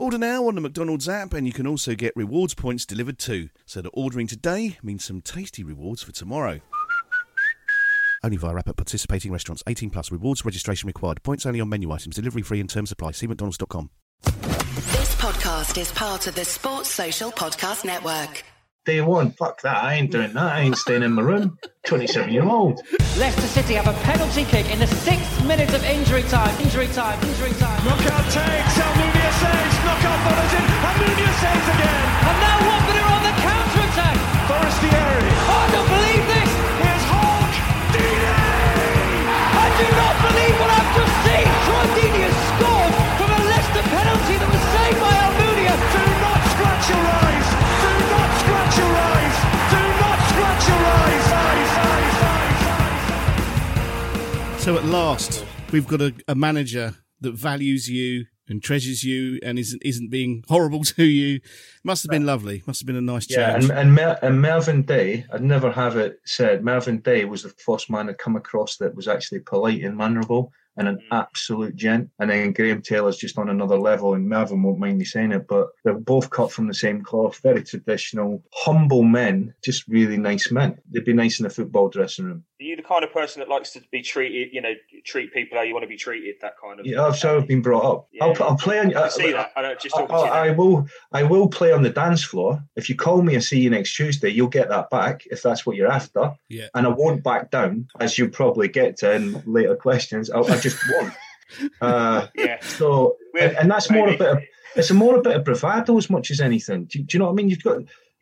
Order now on the McDonald's app, and you can also get rewards points delivered too. So that ordering today means some tasty rewards for tomorrow. Only via app at participating restaurants. 18 plus. Rewards registration required. Points only on menu items. Delivery free and terms of apply. See mcdonalds.com. This podcast is part of the Sports Social Podcast Network. Day one, fuck that. I ain't doing that. I ain't staying in my room. 27 year old. Leicester City have a penalty kick in the sixth minute of injury time. Injury time. Injury time. Knockaert takes, Almunia saves, follows in, Almunia saves again. And now Watford are on the counter attack. Forestieri. Oh, I don't believe this. Here's Hogg. Deeney. I do not believe what I've just seen. Troy Deeney has scored from a Leicester penalty that was saved by Almunia. Do not scratch your eyes. Do not scratch your eyes. Do not scratch your eyes. Eyes, eyes, eyes, eyes. So at last, we've got a, a manager that values you and treasures you and isn't isn't being horrible to you. Must have been lovely. Must have been a nice Yeah, change. and, and, Mer- and Mervyn Day, I'd never have it said, Mervyn Day was the first man I'd come across that was actually polite and mannerable and an mm. absolute gent. And then Graham Taylor's just on another level, and Mervyn won't mind me saying it, but they're both cut from the same cloth, very traditional, humble men, just really nice men. They'd be nice in a football dressing room. Are you the kind of person that likes to be treated, you know, treat people how you want to be treated, that kind of Yeah, I've sort of been brought up. Yeah. I'll, I'll play on. I see that. I don't just I, talking you. I, I will. I will play on the dance floor. If you call me and see you next Tuesday, you'll get that back if that's what you're after. Yeah. And I won't back down, as you probably get to in later questions. I, I just won't. Uh, Yeah. so, and, and that's more a bit. Of, it's a more a bit of bravado as much as anything. Do, do you know what I mean? You've got.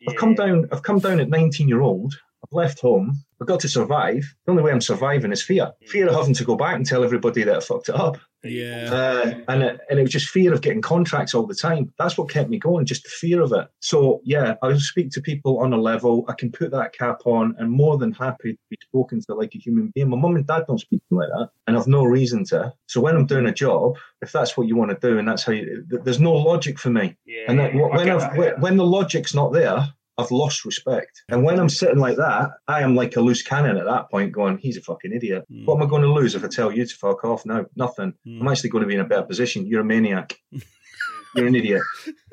I've come down. I've come down at 19 year old. I've left home. I've got to survive. The only way I'm surviving is fear. Fear of having to go back and tell everybody that I fucked it up. Yeah. Uh, and it, and it was just fear of getting contracts all the time. That's what kept me going, just the fear of it. So yeah, I'll speak to people on a level. I can put that cap on, and more than happy to be spoken to like a human being. My mum and dad don't speak to me like that, and I've no reason to. So when I'm doing a job, if that's what you want to do, and that's how you, there's no logic for me. Yeah, and that, when I've, that, yeah. when the logic's not there. I've lost respect. And when I'm sitting like that, I am like a loose cannon at that point, going, he's a fucking idiot. Mm. What am I going to lose if I tell you to fuck off? No, nothing. Mm. I'm actually going to be in a better position. You're a maniac. You're an idiot.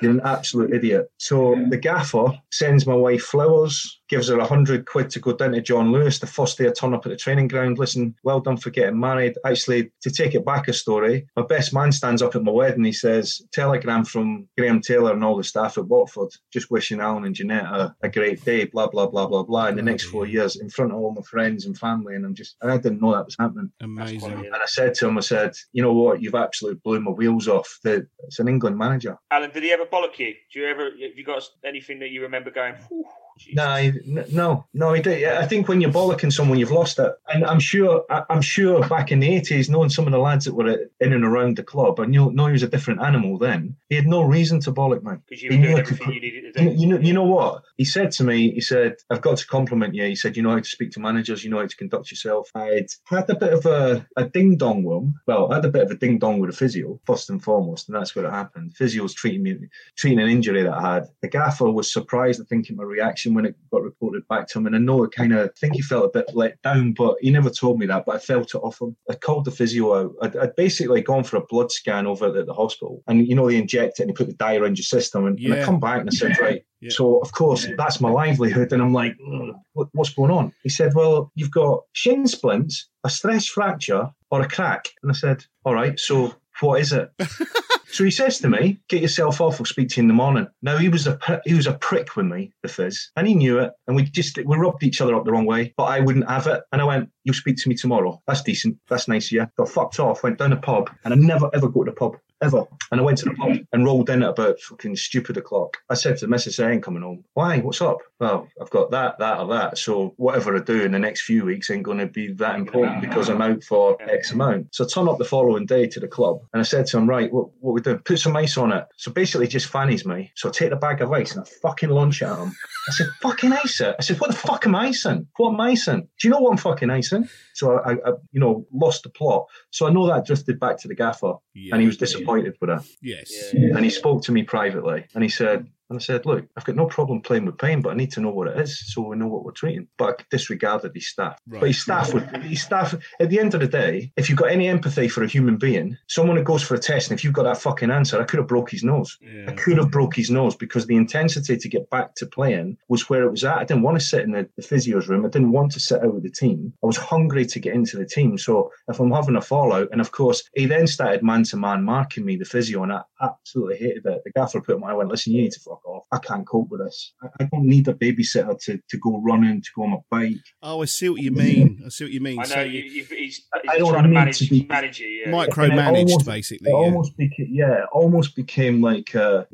You're an absolute idiot. So the gaffer sends my wife flowers, gives her a hundred quid to go down to John Lewis the first day I turn up at the training ground. Listen, well done for getting married. Actually, to take it back a story, my best man stands up at my wedding. He says, Telegram from Graham Taylor and all the staff at Watford, just wishing Alan and Jeanette a, a great day, blah, blah, blah, blah, blah, in the next four years in front of all my friends and family. And I'm just, and I didn't know that was happening. Amazing. And I said to him, I said, you know what, you've absolutely blew my wheels off. The, it's an England manager. Alan, did he ever bollock you? Do you ever? Have you got anything that you remember going? "Whew, No, no, no. I think when you're bollocking someone, you've lost it. And I'm sure, I'm sure, back in the eighties, knowing some of the lads that were in and around the club, I knew, know he was a different animal. Then he had no reason to bollock me. Because you knew everything you needed to do. you know, you know what he said to me. He said, "I've got to compliment you." He said, "You know how to speak to managers. You know how to conduct yourself." I'd had a bit of a, a ding dong with. Well, I had a bit of a ding dong with a physio first and foremost, and that's where it happened. Physio's treating me, treating an injury that I had. The gaffer was surprised, I think, at my reaction reaction when it got reported back to him. And I know it kind of, I think he felt a bit let down, but he never told me that. But I felt it off him. I called the physio out. I'd, I'd basically gone for a blood scan over at the hospital. And, you know, they inject it and they put the dye around your system. And, and I come back and I said, right. Yeah. So, of course, that's my livelihood. And I'm like, "Ugh, what, what's going on? He said, well, you've got shin splints, a stress fracture, or a crack. And I said, all right, so what is it? So he says to me, "Get yourself off. We'll speak to you in the morning." Now he was a he was a prick with me, the fizz, and he knew it. And we just we rubbed each other up the wrong way. But I wouldn't have it. And I went, "You'll speak to me tomorrow. That's decent. That's nice of you." Got fucked off. Went down the pub, and I never ever go to the pub ever. And I went to the pub and rolled in at about fucking stupid o'clock. I said to the missus, "I ain't coming home." Why? What's up? Well, I've got that, that, or that. So whatever I do in the next few weeks ain't going to be that important because I'm out for X amount. So I turn up the following day to the club and I said to him, right, what, what we doing? Put some ice on it. So basically just fannies me. So I take the bag of ice and I fucking launch at him. I said, fucking ice. I said, what the fuck am I icing? What am I icing? Do you know what I'm fucking icing? So I, I, you know, lost the plot. So I know that drifted back to the gaffer and he was disappointed with that. Yes. And he spoke to me privately and he said, and I said, look, I've got no problem playing with pain, but I need to know what it is so we know what we're treating. But I disregarded his staff. Right. But his staff would, his staff, at the end of the day, if you've got any empathy for a human being, someone that goes for a test, and if you've got that fucking answer, I could have broke his nose. I could have broke his nose because the intensity to get back to playing was where it was at. I didn't want to sit in the, the physio's room. I didn't want to sit out with the team. I was hungry to get into the team. So if I'm having a fallout, and of course, he then started man to man marking me, the physio, and I absolutely hated it. The gaffer put him, I went, listen, you need to fuck off. I can't cope with this. I, I don't need a babysitter to, to go running, to go on my bike. Oh, I see what you mean. I see what you mean. I know so you, you, you've, he's, I don't trying to need manage, to be- manage you. Yeah. micromanaged, almost- basically. It Yeah. almost became, yeah, almost became like uh,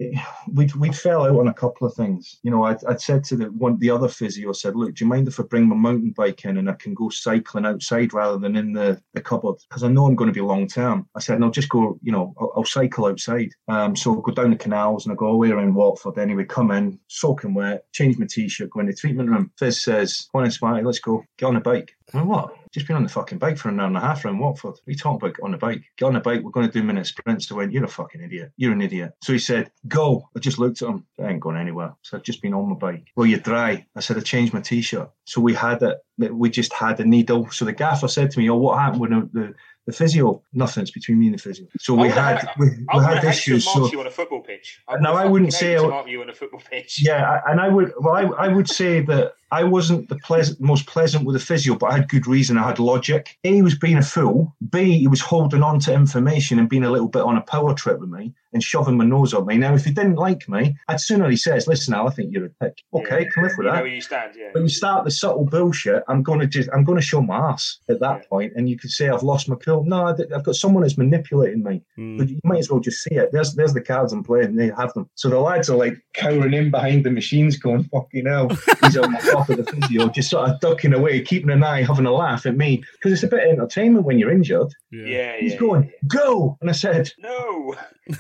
we we fell out on a couple of things. You know, I'd, I'd said to the one the other physio said, "Look, do you mind if I bring my mountain bike in and I can go cycling outside rather than in the, the cupboard? Because I know I'm going to be long term." I said, "No, just go. You know, I'll, I'll cycle outside. Um, so I'll go down the canals and I go all the way around Watford. Anyway, come in, soaking wet, change my t-shirt, go in the treatment room. Fizz says, "Come on, Smarty, let's go. Get on the bike." Went, what? Just been on the fucking bike for an hour and a half around Watford. You talking about? On the bike. Get on the bike. We're going to do minute sprints. I went, you're a fucking idiot. You're an idiot. So he said, go. I just looked at him. I ain't going anywhere. So I've just been on my bike. Well, you're dry. I said, I changed my t-shirt. So we had it. We just had a needle. So the gaffer said to me, oh, what happened with the, the, physio? Nothing. It's between me and the physio. So we I had, we, we had issues. So you on a football pitch. No, would've I wouldn't say I- you on a football pitch. Yeah, I- and I would. Well, I, I would say that I wasn't the pleasant, most pleasant with the physio, but I had good reason. I had logic. A, he was being a fool. B, he was holding on to information and being a little bit on a power trip with me and shoving my nose up me. Now, if he didn't like me, I'd sooner he says, "Listen, Al, I think you're a dick." Okay, Yeah. can live with You know that. where you stand, yeah. When you start the subtle bullshit, I'm gonna just, I'm gonna show my ass at that point, and you could say I've lost my cool. No, I did- I've got someone that's manipulating me. Hmm. But you might as well just see it. There's, there's the cards I'm playing. They have them. So the lads are like cowering in behind the machines, going "fucking hell." He's on top of the physio, just sort of ducking away, keeping an eye, having a laugh at me because it's a bit of entertainment when you're injured. Yeah, He's yeah. going, "Go!" And I said, No.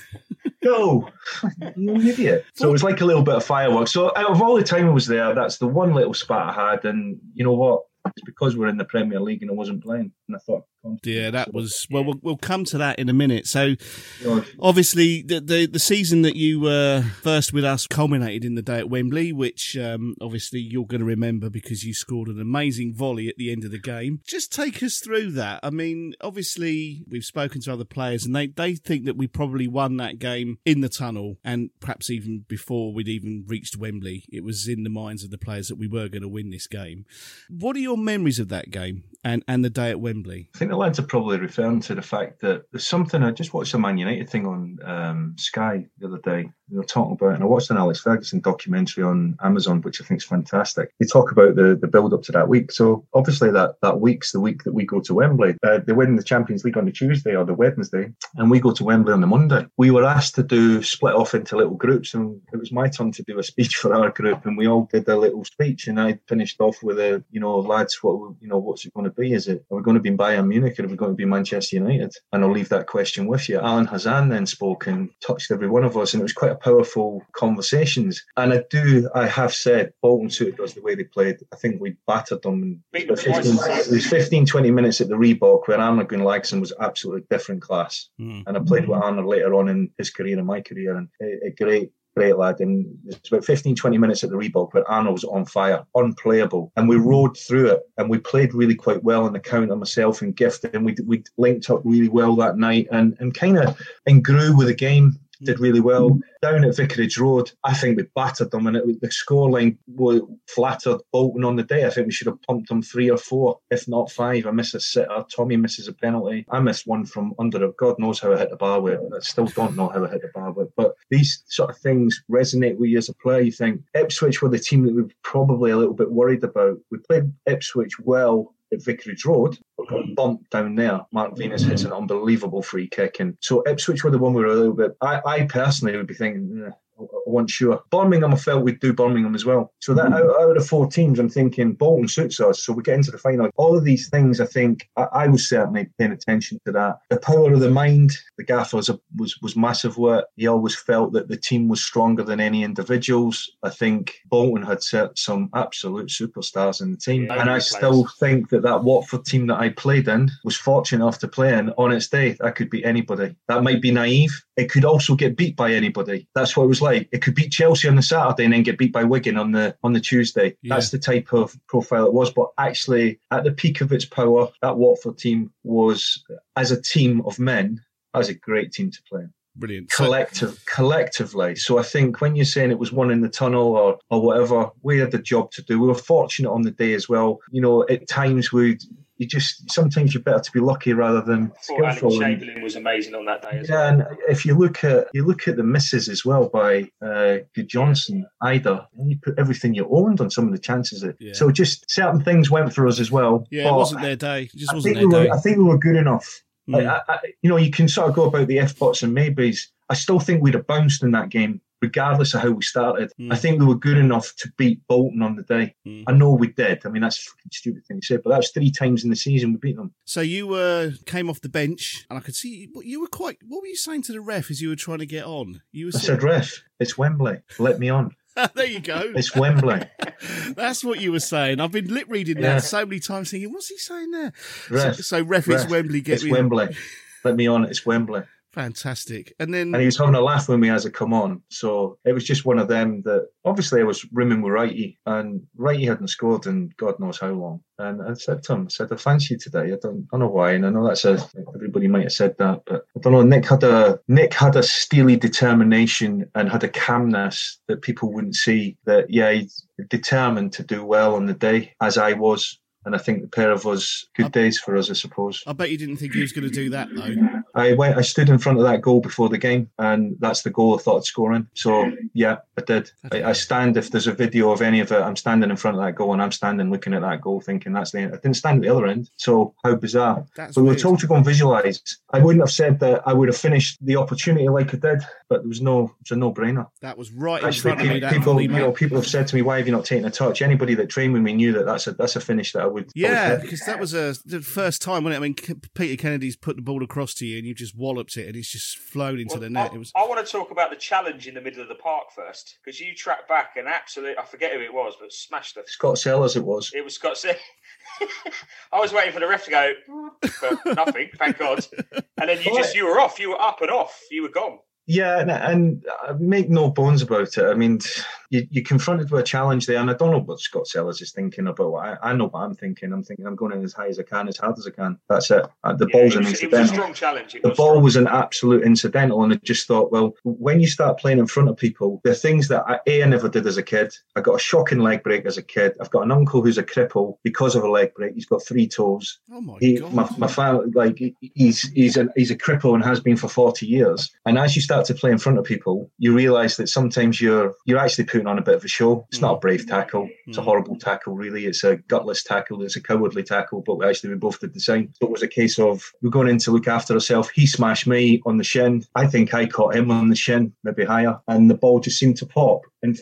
go. You're an idiot. So it was like a little bit of fireworks. So out of all the time I was there, that's the one little spat I had. And you know what? It's because we're in the Premier League and I wasn't playing. I thought, Yeah, that was well. We'll, we'll come to that in a minute. So, obviously, the, the the season that you were first with us culminated in the day at Wembley, which um, obviously you're going to remember because you scored an amazing volley at the end of the game. Just take us through that. I mean, obviously, we've spoken to other players, and they they think that we probably won that game in the tunnel, and perhaps even before we'd even reached Wembley, it was in the minds of the players that we were going to win this game. What are your memories of that game and and the day at Wembley? I think the lads are probably referring to the fact that there's something. I just watched a Man United thing on um, Sky the other day. They were talking about, and I watched an Alex Ferguson documentary on Amazon, which I think is fantastic. They talk about the, the build up to that week. So obviously that that week's the week that we go to Wembley. Uh, they win the Champions League on the Tuesday or the Wednesday, and we go to Wembley on the Monday. We were asked to do split off into little groups, and it was my turn to do a speech for our group, and we all did a little speech, and I finished off with a, you know, lads, what you know, what's it going to be? Is it are we going to be Bayern Munich or are we going to be Manchester United? And I'll leave that question with you. Alon Hazan then spoke and touched every one of us, and it was quite a powerful conversations. And I do, I have said, Bolton suited us the way they played. I think we battered them. And Beat it was 15, it was 15 20 minutes at the Reebok where Arnar Gunnlaugsson was absolutely different class. Mm. And I played with Arnold later on in his career and my career, and a, a great great lad. And it's about 15, 20 minutes at the Reebok where Arnar was on fire, unplayable. And we rode through it and we played really quite well on the counter, myself and Gift. And we, we linked up really well that night and, and kind of and grew with the game did really well. Down at Vicarage Road, I think we battered them, and it, the scoreline was flattered Bolton on the day. I think we should have pumped them three or four, if not five. I miss a sitter. Tommy misses a penalty. I missed one from under it. God knows how I hit the bar with. it. I still don't know how I hit the bar with. it. But these sort of things resonate with you as a player. You think Ipswich were the team that we were probably a little bit worried about. We played Ipswich well at Vicarage Road, bumped down there. Mark Venus hits an unbelievable free kick. And so Ipswich were the one we were a little bit, I, I personally would be thinking, wasn't sure. Birmingham, I felt we'd do Birmingham as well. So that out, out of four teams, I'm thinking Bolton suits us. So we get into the final. All of these things, I think, I, I was certainly paying attention to that. The power of the mind, the gaffer was, a, was was massive work. He always felt that the team was stronger than any individuals. I think Bolton had set some absolute superstars in the team, Yeah, and I still players. think that that Watford team that I played in was fortunate enough to play in. On its day, that could be anybody. That might be naive. It could also get beat by anybody. That's what it was like. It could beat Chelsea on the Saturday and then get beat by Wigan on the on the Tuesday. Yeah. That's the type of profile it was. But actually, at the peak of its power, that Watford team was, as a team of men, as a great team to play. Brilliant. So- Collective, collectively. So I think when you're saying it was one in the tunnel or or whatever, we had the job to do. We were fortunate on the day as well. You know, at times we you just sometimes you're better to be lucky rather than I thought Alex skillful. And- Chamberlain was amazing on that day as yeah, well. and if you look at you look at the misses as well by uh, Good Johnson, either, and you put everything you owned on some of the chances. That, Yeah. So just certain things went for us as well. Yeah, it wasn't their day. It just I wasn't think, their we day. were, I think we were good enough. Mm. Like, I, I, you know, you can sort of go about the F bots and maybes. I still think we'd have bounced in that game, regardless of how we started. Mm. I think we were good enough to beat Bolton on the day. Mm. I know we did. I mean, that's a fucking stupid thing to say, but that was three times in the season we beat them. So you uh, came off the bench, and I could see you, you were quite. What were you saying to the ref as you were trying to get on? You were I said, ref, it's Wembley. Let me on. there you go. It's Wembley. That's what you were saying. I've been lip reading Yeah. that so many times, thinking, "What's he saying there?" Ref, so, so ref, it's ref, Wembley. Get it's me on. Wembley. Let me on. It's Wembley. Fantastic. And then And he was having a laugh with me as I come on. So it was just one of them that obviously I was rimming with Righty, and Righty hadn't scored in God knows how long. And I said to him, I said, I fancy today. I don't, I don't know why. And I know that's a everybody might have said that, but I don't know. Nick had a Nick had a steely determination and had a calmness that people wouldn't see. That yeah, he's determined to do well on the day, as I was. And I think the pair of us, good days for us, I suppose. I bet you didn't think he was going to do that though. I went. I stood in front of that goal before the game, and that's the goal I thought I'd score. So yeah, I did. I, I stand if there's a video of any of it. I'm standing in front of that goal, and I'm standing looking at that goal, thinking that's the. End. I didn't stand at the other end. So how bizarre! That's but we were told to go and visualise. I wouldn't have said that I would have finished the opportunity like I did, but there was no. It was a no-brainer. That was right in Actually, front of me. people, you know, people have said to me, "Why have you not taken a touch?" Anybody that trained with me knew that that's a that's a finish that I would. I would Yeah, because that was a, the first time, wasn't? I mean, Peter Kennedy's put the ball across to you and you just walloped it and it's just flown into the net. I, It was I want to talk about the challenge in the middle of the park first because you tracked back and absolutely, I forget who it was, but smashed us. Scott Sellars, it was. It was Scott. Se- I was waiting for the ref to go, mm, but nothing, thank God. And then you just, you were off, you were up and off, you were gone. Yeah, and, and I make no bones about it. I mean, you, you're confronted with a challenge there, and I don't know what Scott Sellars is thinking about. I, I know what I'm thinking. I'm thinking I'm going in as high as I can, as hard as I can. That's it. Uh, The Yeah, ball's it, an was, it was a incidental. strong challenge. It The was ball strong. was an absolute incidental, and I just thought, well, when you start playing in front of people, there are things that I, a I never did as a kid. I got a shocking leg break as a kid. I've got an uncle who's a cripple because of a leg break. He's got three toes. oh my He, god! my, my family, like he- he's he's a he's a cripple and has been for forty years. And as you start to play in front of people, you realise that sometimes you're you're actually putting on a bit of a show. It's not a brave tackle. It's a Mm. horrible tackle, really. It's a gutless tackle. It's a cowardly tackle. But actually, we both did the same. So it was a case of we're going in to look after ourselves. He smashed me on the shin. I think I caught him on the shin, maybe higher, and the ball just seemed to pop. And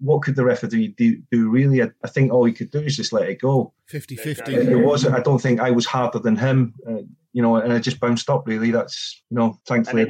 what could the referee do, do really? I, I think all he could do is just let it go. 50 It, 50. it wasn't. I don't think I was harder than him. Uh, you know, and I just bounced up. Really, that's you know, And thankfully.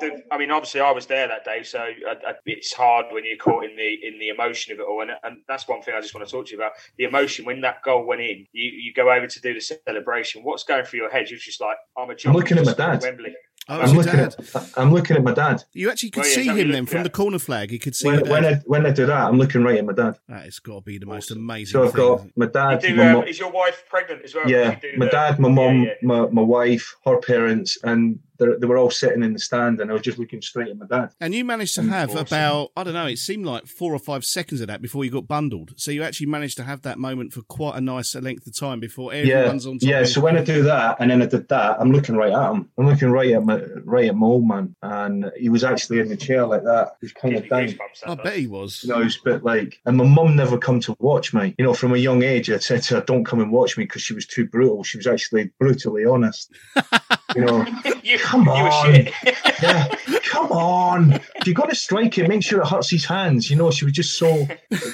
The- I mean, obviously, I was there that day, so I, I, it's hard when you're caught in the in the emotion of it all. And, and that's one thing I just want to talk to you about: the emotion when that goal went in. You you go over to do the celebration. What's going through your head? You're just like, I'm a job. looking at my dad. Wembley. Oh, I'm looking dad. at I'm looking at my dad. You actually could Oh, yeah, see that him then from yeah. the corner flag. You could see When, when. I when I do that, I'm looking right at my dad. That has got to be the most amazing So I've thing. got my dad, You do, my um, mum- is your wife pregnant as well? yeah, You do my the- dad, my yeah, mum, yeah. my my wife, her parents, and they they were all sitting in the stand, and I was just looking straight at my dad. And you managed to have about, I don't know, it seemed like four or five seconds of that before you got bundled. So you actually managed to have that moment for quite a nice length of time before Yeah, everyone's on top yeah. So when I do that, and then I did that, I'm looking right at him. I'm looking right at my right at my old man, and he was actually in the chair like that. He's kind of down. I bet he was. You know, it's a bit like, and my mum never come to watch me. You know, from a young age, I said to her, "Don't come and watch me," because she was too brutal. She was actually brutally honest. You know, you, come you on, shit. yeah, come on. If you're going to strike it, make sure it hurts his hands. You know, she was just so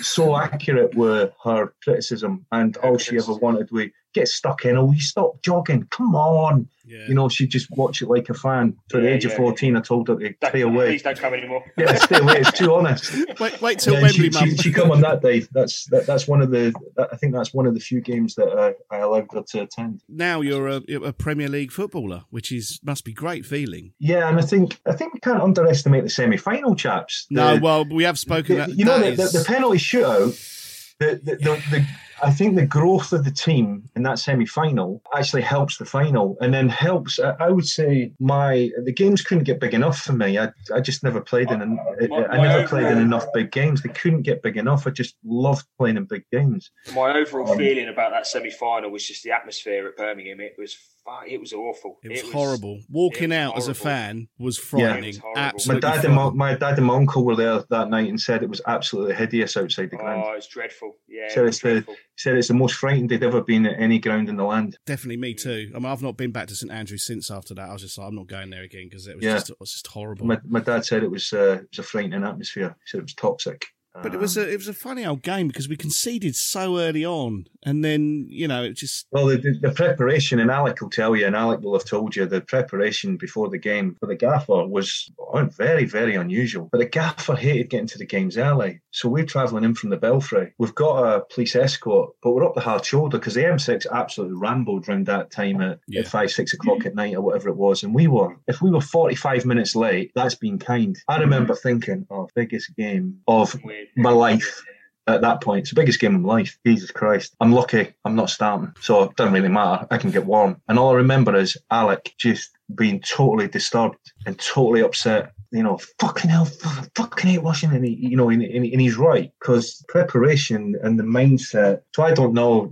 so accurate with her criticism, and all she ever wanted was get stuck in. Oh, you stop jogging. Come on. You know, she'd just watch it like a fan. To the Yeah, age of 14, I told her to stay away. Please don't come anymore. Yeah, stay away. It's too honest. Wait, wait till Yeah, Wembley, she, mum. she, she come on that day. That's that, that's one of the. That, I think that's one of the few games that uh, I allowed her to attend. now you're a, a Premier League footballer, which is must be great feeling. Yeah, and I think I think we can't underestimate the semi-final chaps. No, well, we have spoken. the- that, you know that the, is- the, the penalty shootout. The, the, the, the, I think the growth of the team in that semi-final actually helps the final, and then helps. I, would say my the games couldn't get big enough for me. I, I just never played in. an- I, I never played in enough big games. They couldn't get big enough. I just loved playing in big games. My overall Um, feeling about that semi-final was just the atmosphere at Birmingham. It was it was awful. It was horrible. Walking out as a fan was frightening. My Absolutely. dad and my, my dad and my uncle were there that night and said it was absolutely hideous outside the ground. Oh, it's dreadful. Yeah, said it it's was the dreadful. said it's the most frightened they'd ever been at any ground in the land. Definitely me too. I mean, I've not been back to St Andrews since after that. I was just like, I'm not going there again because it was Yeah. just it was just horrible. My, my dad said it was uh, it was a frightening atmosphere. He said it was toxic. But it was um, a it was a funny old game because we conceded so early on, and then you know it just Well, the, the, the preparation, and Alec will tell you, and Alec will have told you, the preparation before the game for the gaffer was oh, very, very unusual. But the gaffer hated getting to the games early. So we're travelling in from the Belfry. We've got a police escort, but we're up the hard shoulder because the M6 absolutely rambled around that time at, at five, six o'clock at night or whatever it was. And we were, if we were 45 minutes late, that's been kind. I remember thinking, oh, biggest game of my life at that point. It's the biggest game of my life. Jesus Christ. I'm lucky I'm not starting. So it doesn't really matter. I can get warm. And all I remember is Alec just being totally disturbed and totally upset. You know, fucking hell, fucking hate watching. And, he, you know, and, and, and he's right because preparation and the mindset. So I don't know.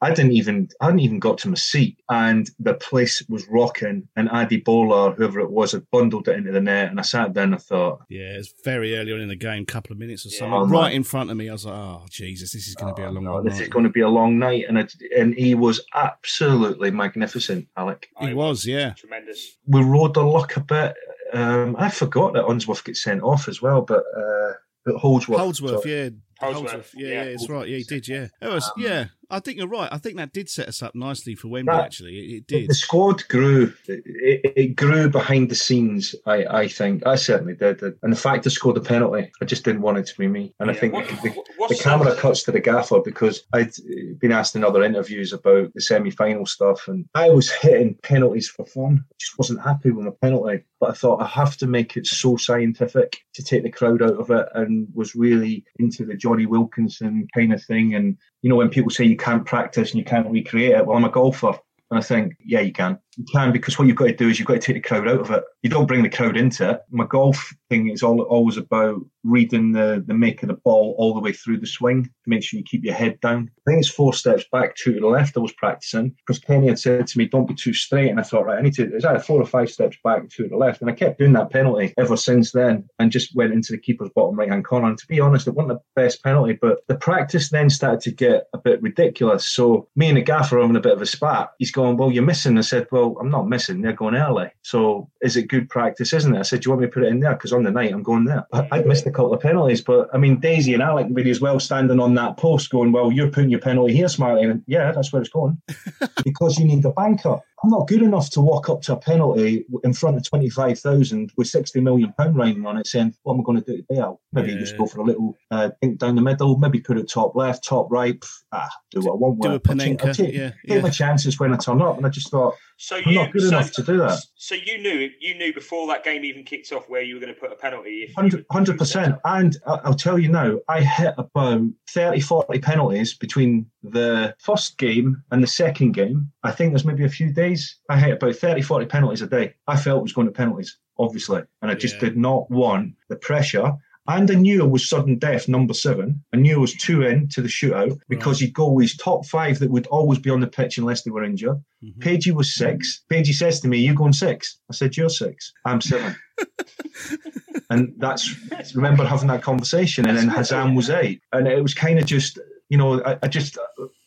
I didn't even, I hadn't even got to my seat and the place was rocking and Adi Bowler, whoever it was, had bundled it into the net. And I sat there and I thought, yeah, it's very early on in the game, couple of minutes or something, Oh, right man. in front of me. I was like, oh Jesus, this is going to be a oh, long oh, one. this is going to be a long night. And it, and he was absolutely magnificent, Alec. He was, yeah. Tremendous. we rode the luck a bit. Um, I forgot that Unsworth gets sent off as well, but uh, but Holdsworth. Holdsworth, sorry. yeah. Holdsworth, yeah, yeah. yeah, it's right. Yeah, he did. Yeah, it was. Um, yeah, I think you're right. I think that did set us up nicely for Wembley. Right. Actually, it, it The- did. The squad grew. It, it grew behind the scenes. I, I think I certainly did. And the fact I scored the penalty, I just didn't want it to be me. And I think what- the, the, the camera the- cuts to the gaffer because I'd been asked in other interviews about the semi-final stuff, and I was hitting penalties for fun. I just wasn't happy with my penalty. But I thought I have to make it so scientific to take the crowd out of it, and was really into the Jonny Wilkinson kind of thing. And you know, when people say you can't practice and you can't recreate it, well, I'm a golfer. And I think, yeah, you can. You can because what you've got to do is you've got to take the crowd out of it. You don't bring the crowd into it. My golf thing is all always about reading the, the make of the ball all the way through the swing to make sure you keep your head down. I think it's four steps back, two to the left I was practicing because Kenny had said to me, don't be too straight. And I thought, right, I need to, it's either four or five steps back, two to the left. And I kept doing that penalty ever since then and just went into the keeper's bottom right hand corner. And to be honest, it wasn't the best penalty, but the practice then started to get a bit ridiculous. So me and the gaffer are having a bit of a spat. He's going, well, you're missing. I said, well, I'm not missing. They're going early. So is it good practice, isn't it? I said, do you want me to put it in there? Because on the night, I'm going there. I- I'd missed a couple of penalties, but I mean, Daisy and Alec really as well standing on that post going, well, you're putting your penalty here, Smarty. And yeah, that's where it's going. because you need the banker. I'm not good enough to walk up to a penalty in front of 25,000 with 60 million pound riding on it saying, what am I going to do today? I'll maybe Yeah. just go for a little uh, dink down the middle, maybe put it top left, top right. Ah, do what I want. Do with a it. I'll take- I'll take, yeah, take my chances when I turn up. And I just thought, So I'm you not good so, enough to do that. So you knew you knew before that game even kicked off where you were going to put a penalty. Hundred percent, and I- I'll tell you now, I hit about 30, 40 penalties between the first game and the second game. I think there's maybe a few days. I hit about 30, 40 penalties a day. I felt it was going to penalties, obviously, and I just Yeah. did not want the pressure. And I knew it was sudden death, number seven. I knew it was two in to the shootout because he'd go with his top five that would always be on the pitch unless they were injured. Mm-hmm. Pagey was six. Pagey says to me, You going six? I said, You're six. I'm seven. and that's remember having that conversation and then Hazan was eight and it was kind of just you know I, I just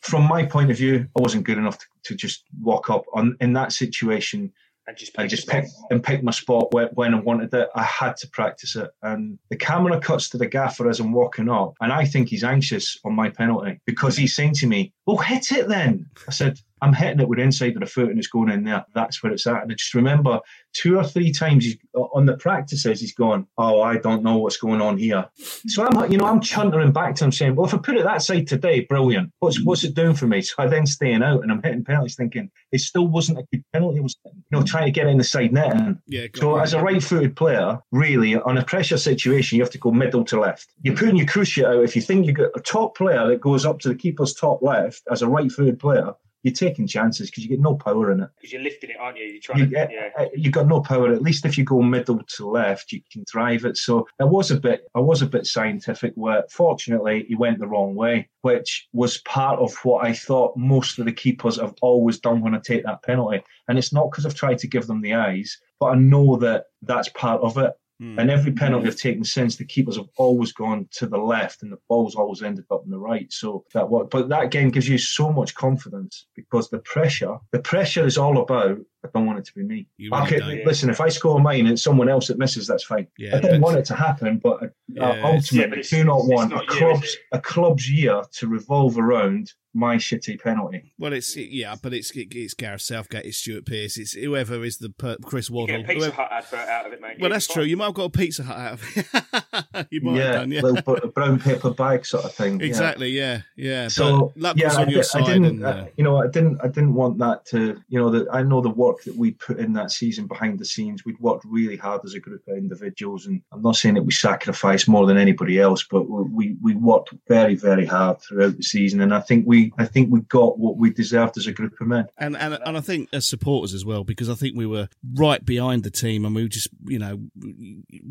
from my point of view I wasn't good enough to, to just walk up on in that situation and just and just pick and pick my spot when, when I wanted it. I had to practice it, and the camera cuts to the gaffer as I'm walking up, and I think he's anxious on my penalty because he's saying to me, "Well, hit it then." I said, "I'm hitting it with the inside of the foot, and it's going in there. That's where it's at." And I just remember two or three times he's, on the practices, he's gone, "Oh, I don't know what's going on here." So I'm, you know, I'm chuntering back to him saying, "Well, if I put it that side today, brilliant. What's what's it doing for me?" So I then staying out and I'm hitting penalties, thinking it still wasn't a good penalty. I was, you know, trying to get in the side net. And Yeah, so it. as a right-footed player, really on a pressure situation, you have to go middle to left. You're putting your cruciate out. If you think you've got a top player that goes up to the keeper's top left as a right-footed player, you're taking chances because you get no power in it. because you're lifting it, aren't you? You're trying You to, get, yeah. uh, you got no power. At least if you go middle to left, you can drive it. So I was a bit, I was a bit scientific. Where fortunately he went the wrong way, which was part of what I thought most of the keepers have always done when I take that penalty. And it's not because I've tried to give them the eyes, but I know that that's part of it. And every penalty I've taken since, the keepers have always gone to the left, and the ball's always ended up on the right. So that what, but that game gives you so much confidence because the pressure, the pressure is all about. I don't want it to be me. You okay, don't. listen, if I score mine and it's someone else that misses, that's fine. Yeah, I didn't want it to happen, but uh, Yeah, it's- ultimately, Yeah, it's- do not want not a club's it? a club's year to revolve around my shitty penalty. Well, it's yeah, but it's it's Gareth Southgate, it's Stuart Pearce, it's whoever is the per, Chris Waddle. You get a Pizza whoever- Hut advert out of it, mate. well, You'll that's true. fine. You might have got a Pizza Hut out of it. you might yeah, have done, yeah. little bit- brown paper bag sort of thing. Exactly, yeah, yeah. So but luck yeah, was I, on your I side, didn't. and uh, uh, you know, I didn't. I didn't want that to. You know, that I know the work that we put in that season behind the scenes. We'd worked really hard as a group of individuals, and I'm not saying that we sacrificed more than anybody else, but we we worked very very hard throughout the season, and I think we I think we got what we deserved as a group of men. and and and I think as supporters as well, because I think we were right behind the team, and we were just you know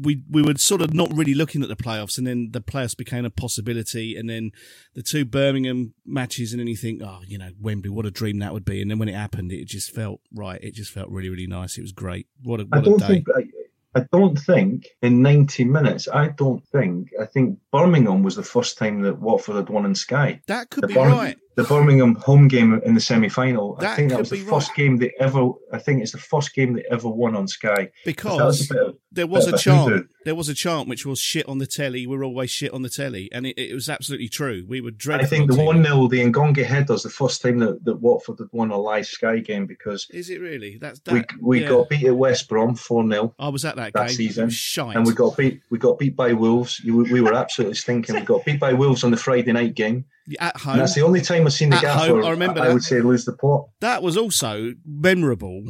we we were sort of not really looking at the playoffs, and then the playoffs became a possibility, and then the two Birmingham matches, and then you think, oh, you know, Wembley, what a dream that would be, and then when it happened, it just felt right. It just felt really really nice. It was great. What a I what a don't day. think. I, I don't think in 90 minutes. I don't think. I think Birmingham was the first time that Watford had won in Sky. That could the be right. The Birmingham home game in the semi final. I think that was the first right. game they ever. I think it's the first game they ever won on Sky. That was because of- there was a of chant. There was a chant which was "shit on the telly." We're always shit on the telly, and it, it was absolutely true. We were dreadful. I think the one 0 the Ngonge headers the first time that, that Watford had won a live Sky game because Is it really? That's we that. we yeah. got beat at West Brom four 0 I was at that, that game. season, shite. and we got beat. We got beat by Wolves. You, we were absolutely stinking. We got beat by Wolves on the Friday night game, at and home. that's the only time I've seen the At gaffer. I remember that. I would say lose the plot. That was also memorable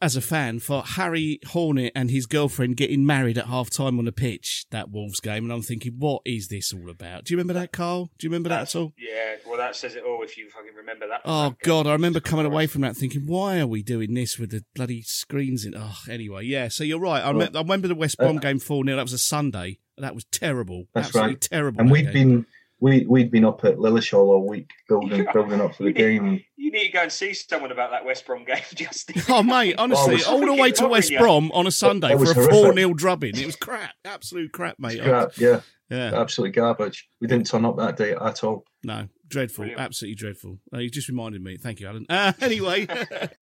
as a fan for Harry Hornet and his girlfriend getting married at half time on the pitch that Wolves game, and I'm thinking, what is this all about? Do you remember that, Carl? Do you remember that at all? Yeah, well, that says it all if you fucking remember that. Oh that game. God, I remember coming away from that thinking, why are we doing this with the bloody screens in? Oh, anyway, yeah. So you're right. I, rem- I remember the West uh, Brom game four 0 That was a Sunday. That was terrible. That's Absolutely right. terrible. And we'd game. been we we'd been up at Lilleshall all week building building up for the You need- game. You need to go and see someone about that West Brom game, Justin. Oh mate, honestly, was- all the way to West horrid, yeah. Brom on a Sunday for a four 0 drubbing. It was crap, absolute crap, mate. Crap, yeah, Yeah, absolutely garbage. We didn't turn up that day at all. no, dreadful, Brilliant. absolutely dreadful. Uh, you just reminded me. Thank you, Alan. Uh, anyway,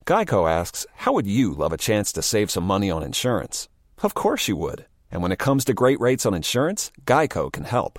Geico asks, How would you love a chance to save some money on insurance? Of course you would. And when it comes to great rates on insurance, Geico can help.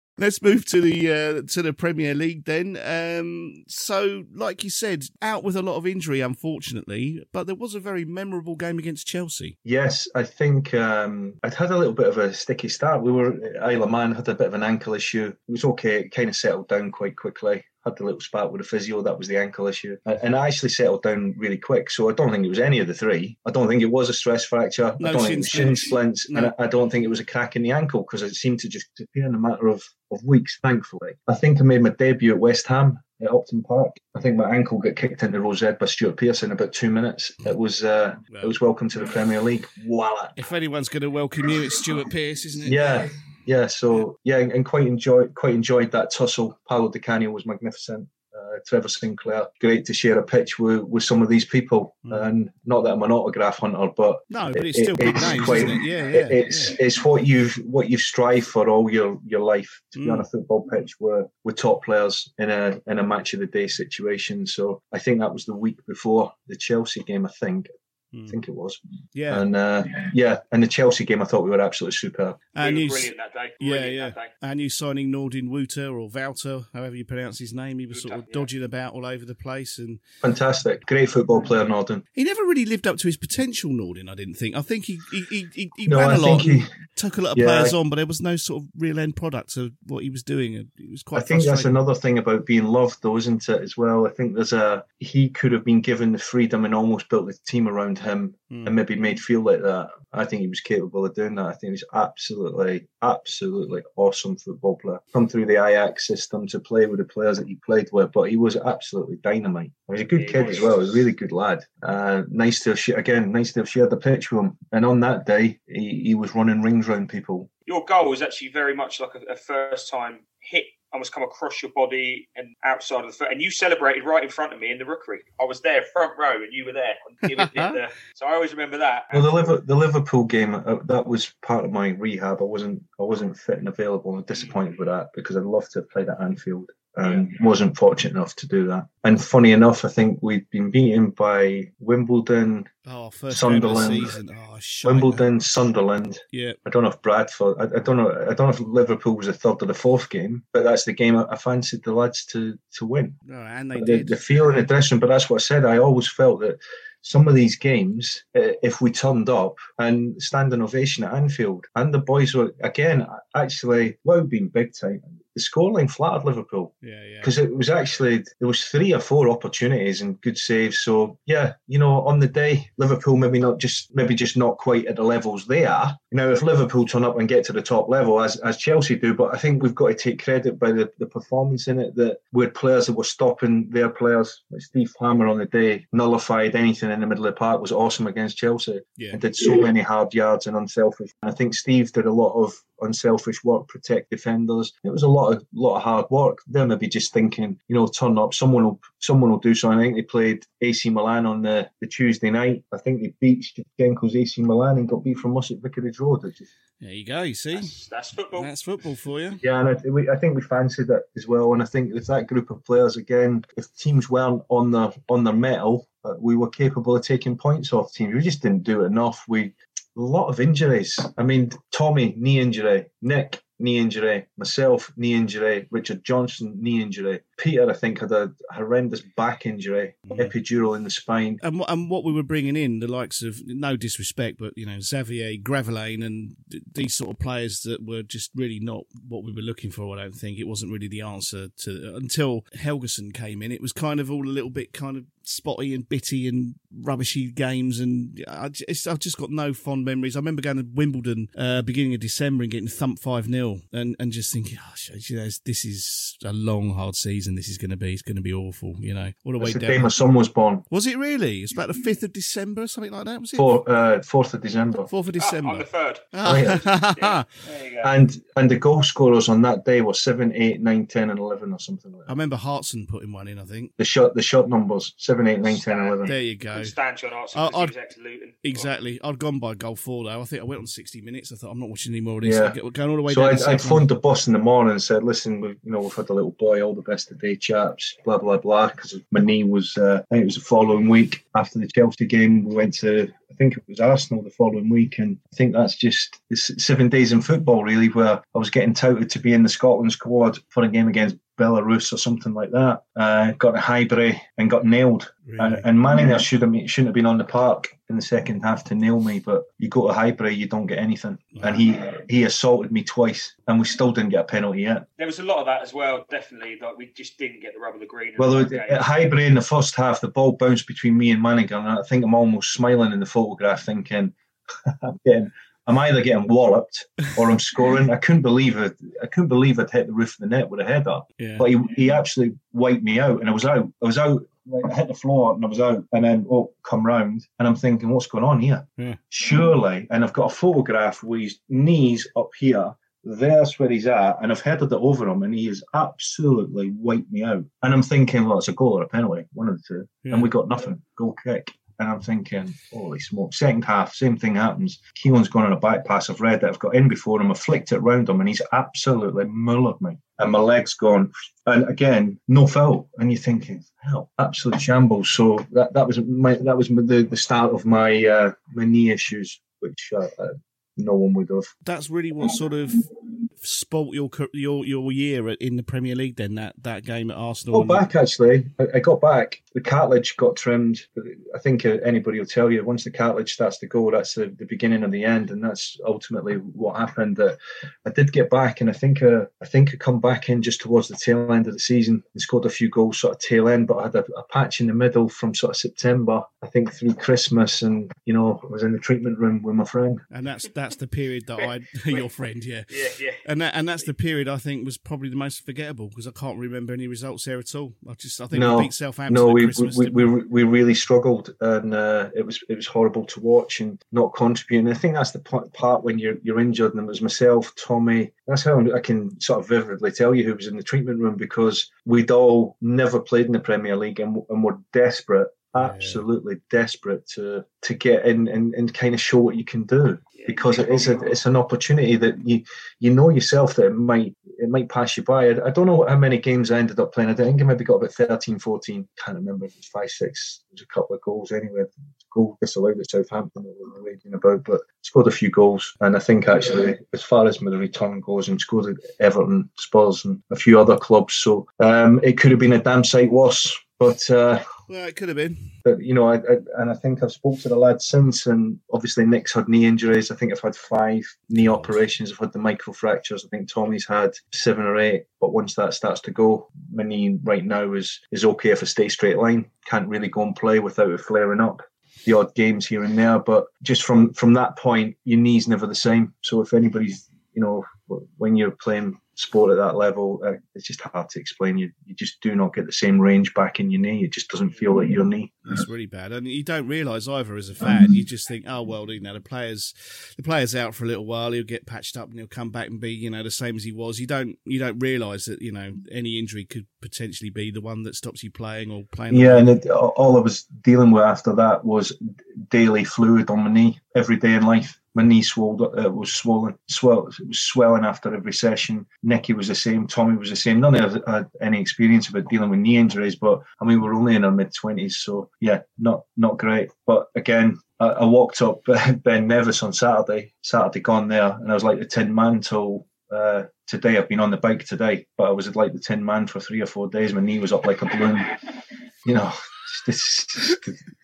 Let's move to the uh, to the Premier League then. Um, so, like you said, out with a lot of injury, unfortunately, but there was a very memorable game against Chelsea. Yes, I think um, I'd had a little bit of a sticky start. We were Isle of Man had a bit of an ankle issue. It was okay. It kind of settled down quite quickly had the little spat with the physio. That was the ankle issue, and I actually settled down really quick. So I don't think it was any of the three. I don't think it was a stress fracture. No I don't think it was shin splints. No. and I, don't think it was a crack in the ankle because it seemed to just disappear in a matter of, of weeks. Thankfully, I think I made my debut at West Ham. At Upton Park, I think my ankle got kicked into Rosette by Stuart Pearce in about two minutes. It was uh, it was welcome to the Premier League. Voila! If anyone's going to welcome you, it's Stuart Pearce, isn't it? Yeah, yeah. So yeah, and, quite enjoyed quite enjoyed that tussle. Paolo Di Canio was magnificent. Uh, Trevor Sinclair, great to share a pitch with, with some of these people. And not that I'm an autograph hunter, but Hmm. No, but it's still big names, isn't it? Yeah, yeah, It's it's what you've what you've strived for all your, your life to be Mm. on a football pitch with with top players in a in a match of the day situation. So I think that was the week before the Chelsea game. I think. I think it was. Hmm. Yeah. And uh, yeah, and the Chelsea game, I thought we were absolutely superb. And we you, were brilliant that day. yeah, Brilliant yeah. that day. And you signing Nordin Wooter or Wooter, however you pronounce his name. He was sort of dodging about all over the place, and Fantastic, great football player, Nordin. he never really lived up to his potential. Nordin, I didn't think. I think he he he, he, he No, ran I a lot, he- took a lot of Yeah, players on, but there was no sort of real end product of what he was doing. and It was quite. I think that's another thing about being loved, though, isn't it? As well, I think there's a he could have been given the freedom and almost built the team around him, Hmm. and maybe made feel like that. I think he was capable of doing that. I think he's absolutely, absolutely awesome football player. Come through the Ajax system to play with the players that he played with, but he was absolutely dynamite. He was a good kid as well. He was a really good lad. Uh, nice to have sh- again, nice to have shared the pitch with him. And on that day, he, he was running rings round people. Your goal was actually very much like a, a first time hit, almost come across your body and outside of the foot. And you celebrated right in front of me in the rookery. I was there, front row, and you were there. The- so I always remember that. Well, the Liverpool, the Liverpool game uh, that was part of my rehab. I wasn't I wasn't fit and available. I'm disappointed with that because I'd love to have played at Anfield and wasn't fortunate enough to do that. And funny enough, I think we've been beaten by Wimbledon, Oh, first game of the Sunderland. Oh. Wimbledon, Sunderland. Yeah. I don't know if Bradford. I, I don't know. I don't know if Liverpool was the third or the fourth game, but that's the game I, I fancied the lads to to win. Oh, and they the, did. the feel in the dressing. But that's what I said. I always felt that some of these games, uh, if we turned up and standing ovation at Anfield, and the boys were again actually well being big time. The scoreline flattered Liverpool Yeah, yeah. because it was actually there was three or four opportunities and good saves. So yeah, you know, on the day Liverpool maybe not just maybe just not quite at the levels they are. You know, if Liverpool turn up and get to the top level as as Chelsea do, but I think we've got to take credit by the, the performance in it that we had players that were stopping their players. Like Steve Hammer on the day nullified anything in the middle of the park was awesome against Chelsea Yeah. and did so many hard yards and unselfish. And I think Steve did a lot of unselfish work, protect defenders. It was a lot of lot of hard work. They're maybe just thinking, you know, turn up. Someone will someone will do something. I think they played AC Milan on the, the Tuesday night. I think they beat Shevchenko's AC Milan and got beat from us at Vicarage Road. It just- There you go. You see, That's football. that's football for you. yeah, and I, we, I think we fancied that as well. And I think with that group of players again, if teams weren't on their on their metal, uh, we were capable of taking points off teams. We just didn't do it enough. We a lot of injuries. I mean, Tommy knee injury, Nick knee injury, myself knee injury, Richard Johnson knee injury, Peter I think had a horrendous back injury, mm. epidural in the spine. And, what- and what we were bringing in, the likes of, no disrespect, but, you know, Xavier, Gravelaine, and th- these sort of players that were just really not what we were looking for, I don't think. It wasn't really the answer to, until Helguson came in, it was kind of all a little bit kind of spotty and bitty and rubbishy games. And I just, I've just got no fond memories. I remember going to Wimbledon, uh, beginning of December and getting thumped 5 0 and, and just thinking, oh, shit, you know, this is a long, hard season. season this is going to be. It's going to be awful. You know, all the way the down. day my son was born. Was it really? It's about the fifth of December, or something like that. Was it? Four, uh, 4th of December. Fourth of December. on the third. Oh, yeah. There. And and the goal scorers on that day were 7, 8, 9, 10, and 11 or something like that. I remember Hartson putting one in. I think. The shot, the shot numbers 7, 8, 9, 10, 11. There you go. Good stand John Arts I- because he I'd- was ex-Luton. Exactly. I'd gone by goal four though. I think I went on sixty minutes. I thought I'm not watching any more of this. Yeah. I'm going all the way So down. I'd, to I'd phoned the boss in the morning and said, "Listen, we've you know we've had a little boy. All the best today, chaps. Blah blah blah." Because my knee was, uh, I think it was the following week after the Chelsea game. We went to, I think it was Arsenal the following week, and I think that's just seven days in football really, where I was getting touted to be in the Scotland squad for a game against Belarus or something like that. Uh, got a Highbury and got nailed. And, and Manninger should have shouldn't have been on the park in the second half to nail me, but you go to Highbury, you don't get anything. And he he assaulted me twice, and we still didn't get a penalty yet. There was a lot of that as well. Definitely, like we just didn't get the rub of the green. Well, that at. Highbury in the first half, the ball bounced between me and Manninger, and I think I'm almost smiling in the photograph, thinking, I'm getting. I'm either getting walloped or I'm scoring. I couldn't believe it. I couldn't believe I'd hit the roof of the net with a header. Yeah. But he, he absolutely wiped me out, and I was out. I was out. Like, I hit the floor and I was out, and then oh, come round, and I'm thinking, what's going on here? Yeah. Surely, and I've got a photograph with his knees up here. There's where he's at, and I've headed it over him, and he has absolutely wiped me out. And I'm thinking, well, it's a goal or a penalty, one of the two, Yeah. and we got nothing. Goal kick. And I'm thinking, holy smoke. Second half, same thing happens. Keelan's gone on a back pass. I've read that I've got in before him. I've flicked it round him, and he's absolutely mullered me. And my leg's gone. And again, no foul. And you're thinking, hell, absolute shambles. So that, that was my that was the, the start of my uh, my knee issues, which uh, uh, no one would have. That's really what sort of spoilt your your your year in the Premier League. Then that that game at Arsenal. Oh, back actually. I, got back. The cartilage got trimmed. I think uh, anybody will tell you once the cartilage starts to go, that's the, the beginning of the end, and that's ultimately what happened. That I did get back, and I think uh, I think I come back in just towards the tail end of the season and scored a few goals sort of tail end, but I had a, a patch in the middle from sort of September, I think through Christmas, and you know I was in the treatment room with my friend. and that's that's the period that I your friend, yeah, Yeah, yeah. and that and that's the period I think was probably the most forgettable because I can't remember any results there at all. I just I think no, we beat Southampton. No, at we, Christmas, we, didn't we we really struggled, and uh, it was it was horrible to watch and not contributing. And I think that's the part when you're you're injured, and it was myself, Tommy. That's how I can sort of vividly tell you who was in the treatment room because we'd all never played in the Premier League and, and were desperate, absolutely desperate to to get in and, and kind of show what you can do because it is a, it's an opportunity that you you know yourself that it might it might pass you by. I, I don't know how many games I ended up playing. I think I maybe got about 13, 14. Can't remember if it was five, six. There was a couple of goals anyway. Goal disallowed at Southampton that we were reading about, but scored a few goals. And I think actually, as far as my return goes, and scored at Everton, Spurs, and a few other clubs. So um, it could have been a damn sight worse. But uh, Well, it could have been. but you know, I, I, and I think I've spoke to the lads since, and obviously Nick's had knee injuries. I think I've had five knee operations. I've had the micro fractures. I think Tommy's had seven or eight. But once that starts to go, my knee right now is is okay if I stay straight line. Can't really go and play without it flaring up. The odd games here and there, but just from from that point, your knee's never the same. So if anybody's, you know, when you're playing sport at that level, uh, it's just hard to explain. You you just do not get the same range back in your knee. It just doesn't feel like your knee. It's really bad, and you don't realise either as a fan. You just think, oh well, you know, the players, the players out for a little while. He'll get patched up, and he'll come back and be, you know, the same as he was. You don't, you don't realise that, you know, any injury could potentially be the one that stops you playing or playing. Yeah, and it, all I was dealing with after that was daily fluid on my knee every day in life. My knee swelled, uh, was swollen, swell, it was swelling after every session. Nicky was the same, Tommy was the same. None of us had any experience about dealing with knee injuries, but I mean, we're only in our mid twenties, so yeah, not not great. But again, I, I walked up Ben Nevis on Saturday, Saturday gone there, and I was like the tin man till uh, today. I've been on the bike today, but I was like the tin man for three or four days. My knee was up like a balloon. You know, it's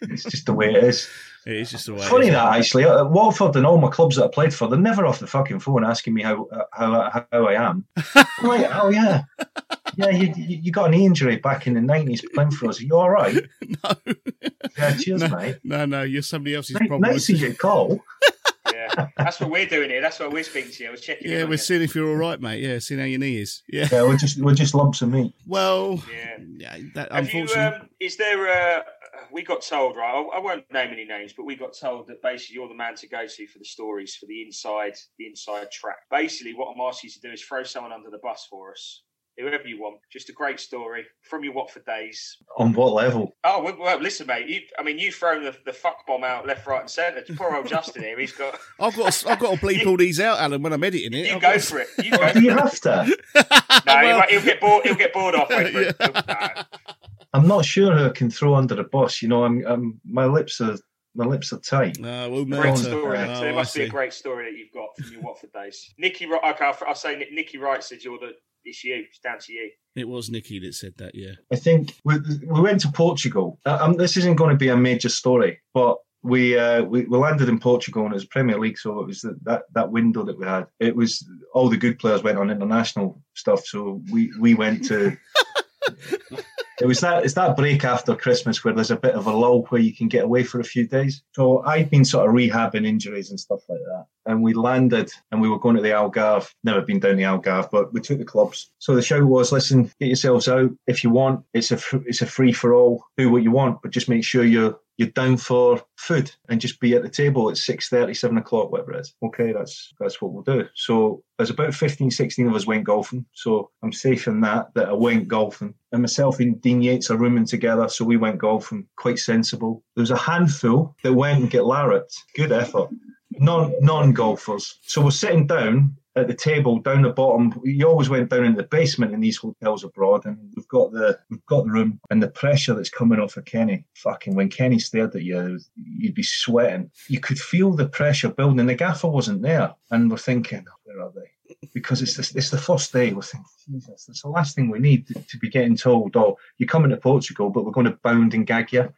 it's just the way it is. It is just the way. Funny it is. that actually, uh, Watford and all my clubs that I played for, they're never off the fucking phone asking me how uh, how how I am. I'm like, oh yeah, yeah, you, you you got an injury back in the nineties playing for us. Are you all right? no. Yeah, cheers, no, mate. No, no, you're somebody else's Nice, problem. nice of you, call. Yeah. That's what we're doing here. That's what we're speaking to you. I was checking. Yeah, on we're you. seeing if you're all right, mate. Yeah, seeing how your knee is. Yeah. Yeah, we're just we're just lumps of meat. Well, Yeah. yeah, that, Have you, unfortunately. um, is there a? We got told, right? I, I won't name any names, but we got told that basically you're the man to go to for the stories for the inside, the inside track. Basically, what I'm asking you to do is throw someone under the bus for us, whoever you want. Just a great story from your Watford days. On what level? Oh well, well listen, mate. You, I mean, you've thrown the, the fuck bomb out left, right, and centre. Poor old Justin here. He's got. I've got to, I've got to bleep all these out, Alan, when I'm editing it. You I've go got- for it. You go. Do you have to? No, he might- he'll get bored. He'll get bored halfway through. No. I'm not sure who I can throw under the bus. You know, I'm, I'm my lips are my lips are tight. No, well, Great Melter. story. Oh, so there I must be a great story that you've got from your Watford days. Nicky, Wright- okay, I'll, I'll say Nick- Nicky Wright said you're the. It's you. It's down to you. It was Nicky that said that, yeah. I think we, we went to Portugal. Um, this isn't going to be a major story, but we, uh, we we landed in Portugal and it was Premier League, so it was that, that that window that we had. It was all the good players went on international stuff, so we we went to. It was that it's that break after Christmas where there's a bit of a lull where you can get away for a few days. So I've been sort of rehabbing injuries and stuff like that. And we landed and we were going to the Algarve. Never been down the Algarve, but we took the clubs. So the show was, listen, get yourselves out if you want. It's a it's a free for all. Do what you want, but just make sure you're you're down for food and just be at the table at 6.30, 7 o'clock, whatever it is. Okay, that's that's what we'll do. So there's about 15, 16 of us went golfing. So I'm safe in that, that I went golfing. And myself and Dean Yates are rooming together, so we went golfing, quite sensible. There was a handful that went and get Larritt. Good effort. Non non golfers. So we're sitting down at the table down the bottom. You always went down in the basement in these hotels abroad, and we've got the we've got the room and the pressure that's coming off of Kenny. Fucking when Kenny stared at you, you'd be sweating. You could feel the pressure building. The gaffer wasn't there, and we're thinking, "Oh, where are they? Because it's the, it's the first day. We're thinking, Jesus, that's the last thing we need to, to be getting told. Oh, you're coming to Portugal, but we're going to bound and gag you,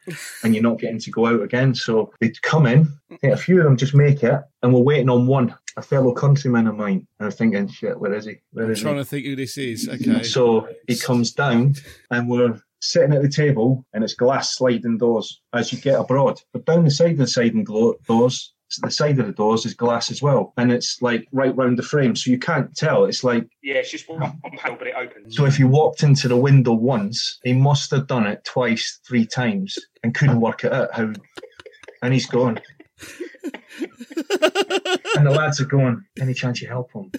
and you're not getting to go out again. So they'd come in. A few of them just make it, and we're waiting on one, a fellow countryman of mine. And I'm thinking, shit, where is he? Where I'm is trying he? to think who this is. Okay. So he comes down, and we're sitting at the table, and it's glass sliding doors as you get abroad. But down the side of the sliding doors, the side of the doors is glass as well, and it's like right round the frame, so you can't tell. It's like Yeah, it's just one panel, but it opens. so if you walked into the window once, he must have done it twice, three times, and couldn't work it out how. And he's gone. and the lads are going, any chance you help him?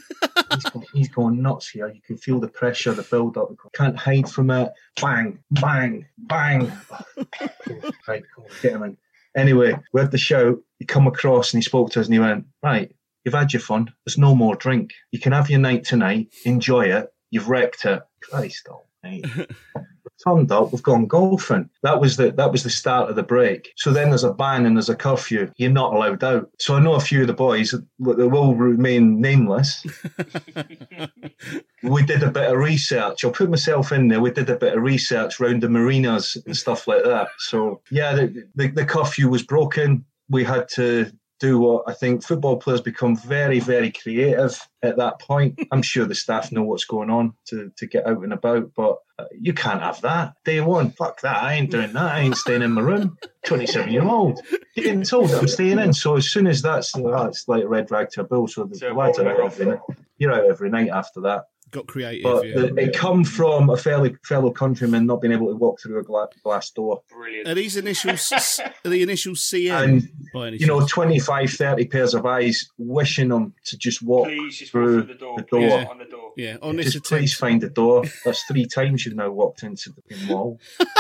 He's going, he's going nuts here. You can feel the pressure, the build up. Can't hide from it. Bang, bang, bang. right, cool. Get him in. Anyway, we had the show. He come across and he spoke to us and he went, right, you've had your fun. There's no more drink. You can have your night tonight. Enjoy it. You've wrecked it. Christ almighty. Turned up, we've gone golfing. That was the that was the start of the break. So then there's a ban and there's a curfew. You're not allowed out. So I know a few of the boys that will remain nameless. we did a bit of research. I'll put myself in there. We did a bit of research around the marinas and stuff like that. So yeah, the, the, the curfew was broken. We had to do what I think football players become very, very creative at that point. I'm sure the staff know what's going on to, to get out and about, but uh, you can't have that. Day one, fuck that. I ain't doing that. I ain't staying in my room. 27 year old. You're getting told that I'm staying in. So as soon as that's, it's like a red rag to a bull. So the So lads are we're out every night. You're out every night after that. Got creative. But yeah. the, it come from a fellow fellow countryman not being able to walk through a gla- glass door. Brilliant. Are these initials are the initials CM? And, You know, chance? 25, 30 pairs of eyes wishing them to just walk Please just through through the door. the Please door. walk on the door. yeah, on this Just please find the door. That's three times you've now walked into the wall.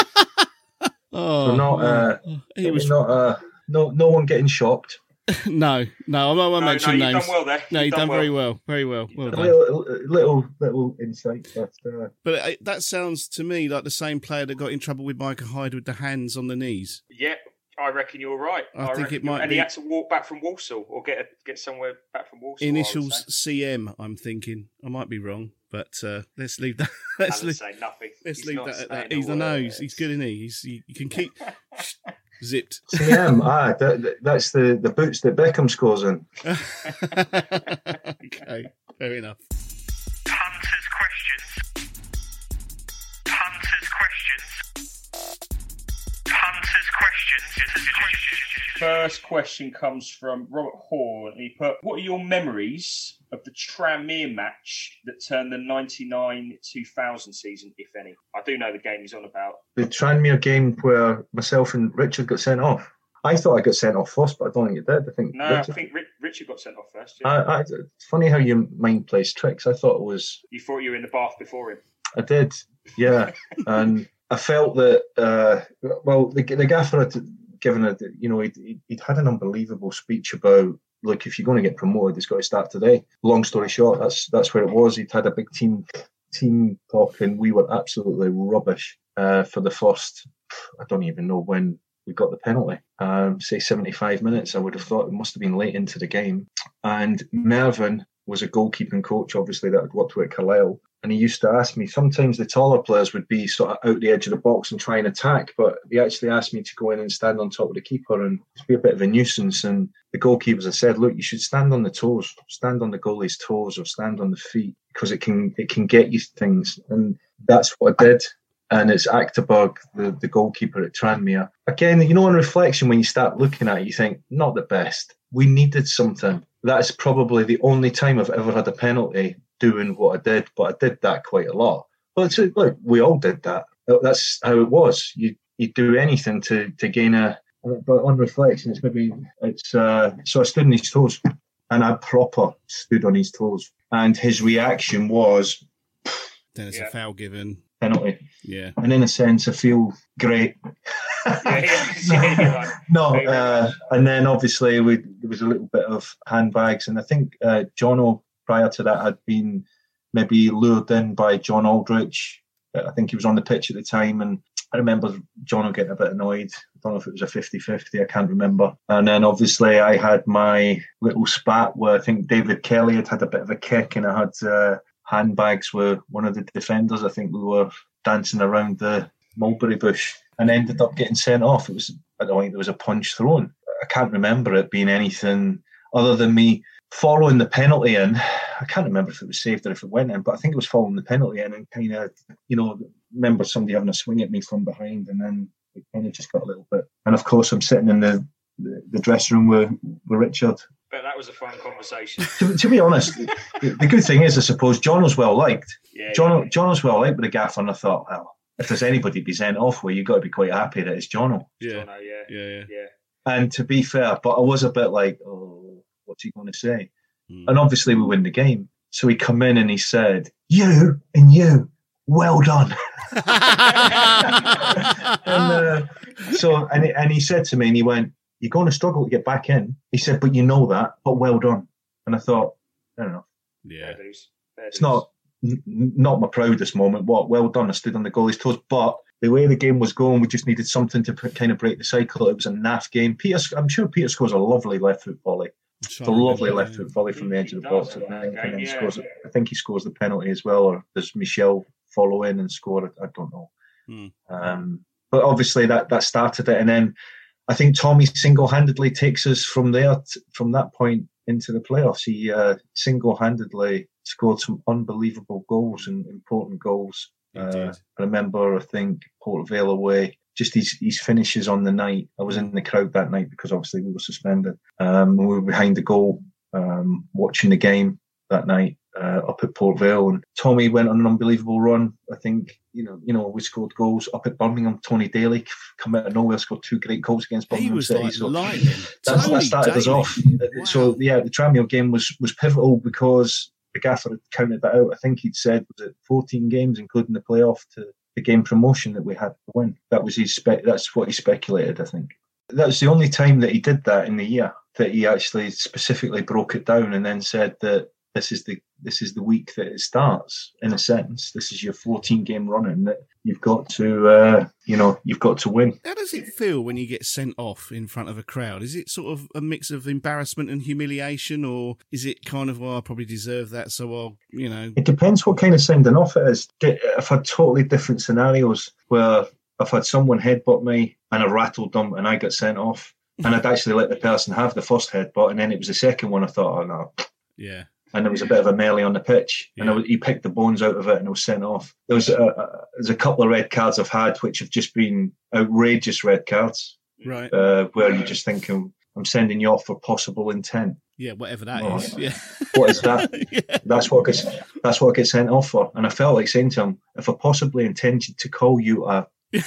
Oh, So not, uh, he was not, uh, no, no one getting shocked. no, no. I'm not No, no, mention you've names. done well there. No, You've you've done, done very well, very well, well A little, little, little insight, but uh, But uh, that sounds to me like the same player that got in trouble with Micah Hyde with the hands on the knees. Yep, I reckon you're right. I think it you're- might And be- he had to walk back from Walsall or get a, get somewhere back from Walsall. Initials say. CM. I'm thinking. I might be wrong, but uh, let's leave that. Let's Alan leave. say nothing. Let's He's leave not that at that. a He's the nose. He's good, isn't he? He's, you, you can keep zipped. CM, ah, that, that- that's the, the boots that Beckham scores in. okay, fair enough. First question comes from Robert Horn. He put, "What are your memories of the Tranmere match that turned the '99-2000 season, if any?" I do know the game he's on about. The Tranmere game where myself and Richard got sent off. I thought I got sent off first, but I don't think it did. I think No, Richard, I think Ri- Richard got sent off first. Yeah. I, I, it's funny how your mind plays tricks. I thought it was you thought you were in the bath before him. I did, yeah, and I felt that. Uh, well, the, the gaffer had given a, you know, he'd, he'd had an unbelievable speech about like if you're going to get promoted, it's got to start today. Long story short, that's that's where it was. He'd had a big team team talk, and we were absolutely rubbish uh, for the first. I don't even know when we got the penalty. Um, say 75 minutes. I would have thought it must have been late into the game. And Mervyn was a goalkeeping coach, obviously that had worked with Carlisle. And he used to ask me, sometimes the taller players would be sort of out the edge of the box and try and attack, but he actually asked me to go in and stand on top of the keeper and be a bit of a nuisance. And the goalkeepers had said, look, you should stand on the toes, stand on the goalie's toes or stand on the feet because it can it can get you things. And that's what I did. And it's Achterberg, the, the goalkeeper at Tranmere. Again, you know, on reflection, when you start looking at it, you think, not the best. We needed something. That's probably the only time I've ever had a penalty doing what I did, but I did that quite a lot. Well, it's, look, we all did that. That's how it was. You you do anything to to gain a. But on reflection, it's maybe it's. Uh, so I stood on his toes, and I proper stood on his toes, and his reaction was Then it's a foul given. penalty. Yeah. And in a sense, I feel great. no, uh, and then obviously we, there was a little bit of handbags, and I think uh, Jono prior to that I'd been maybe lured in by John Aldridge. Uh, I think he was on the pitch at the time, and I remember John getting a bit annoyed. I don't know if it was a 50-50, I can't remember. And then obviously I had my little spat where I think David Kelly had had a bit of a kick, and I had uh, handbags with one of the defenders. I think we were dancing around the mulberry bush and ended up getting sent off. It was I don't think there was a punch thrown. I can't remember it being anything other than me following the penalty in. I can't remember if it was saved or if it went in, but I think it was following the penalty in and kind of, you know, remember somebody having a swing at me from behind and then it kind of just got a little bit. And of course, I'm sitting in the, the, the dressing room with, with Richard. But that was a fun conversation. To, to be honest, the, the good thing is, I suppose, John was well liked. Yeah, John, John was well liked with the gaffer, and I thought, well, if there's anybody to be sent off with, you've got to be quite happy that it's Jono. Yeah. Oh, yeah. Yeah, yeah. Yeah. And to be fair, but I was a bit like, oh, what's he going to say? And obviously, we win the game. So he come in and he said, "You and you, well done." and uh, so, and he, and he said to me, and he went, "You're going to struggle to get back in." He said, "But you know that, but well done." And I thought, I don't know. Yeah. It's not n- not my proudest moment. What well done. I stood on the goalie's toes, but the way the game was going, we just needed something to p- kind of break the cycle. It was a naff game. Peter, I'm sure Peter scores a lovely left foot volley. It's a lovely left foot volley from the edge of the box, and then, and then he scores. it. I think he scores the penalty as well, or does Michel follow in and score it? I don't know. Um, but obviously that that started it, and then I think Tommy single-handedly takes us from there, t- from that point into the playoffs. He uh, single-handedly scored some unbelievable goals and important goals. Uh, I remember, I think Port Vale away. Just his, his finishes on the night. I was in the crowd that night because obviously we were suspended. Um, we were behind the goal, um, watching the game that night uh, up at Port Vale. And Tommy went on an unbelievable run. I think you know, you know, we scored goals up at Birmingham. Tony Daly come out of nowhere, scored two great goals against He Birmingham was City. like so lightning. that's, Tony that started us Daly. off. So yeah, the Tranmere game was was pivotal because the gaffer had counted that out. I think he'd said was it 14 games, including the playoff, to the game promotion that we had to win. That was his spe- That's what he speculated. I think that was the only time that he did that in the year that he actually specifically broke it down and then said that this is the this is the week that it starts. In a sense, this is your 14 game run, and that you've got to uh, you know you've got to win. How does it feel when you get sent off in front of a crowd? Is it sort of a mix of embarrassment and humiliation, or is it kind of, well, I probably deserve that, so I'll, you know, It depends what kind of sending off it is. I've had totally different scenarios where I've had someone headbutt me and I rattled them and I got sent off. And I'd actually let the person have the first headbutt, and then it was the second one. I thought, oh no. yeah. And there was a bit of a melee on the pitch, and I was, he picked the bones out of it and was sent off. There was a, a, there's a couple of red cards I've had which have just been outrageous red cards. Right. Uh, where you're just thinking, I'm sending you off for possible intent. Yeah, whatever that Oh, is. Yeah. What is that? That's what gets that's what gets sent off for. And I felt like saying to him, if I possibly intended to call you a no,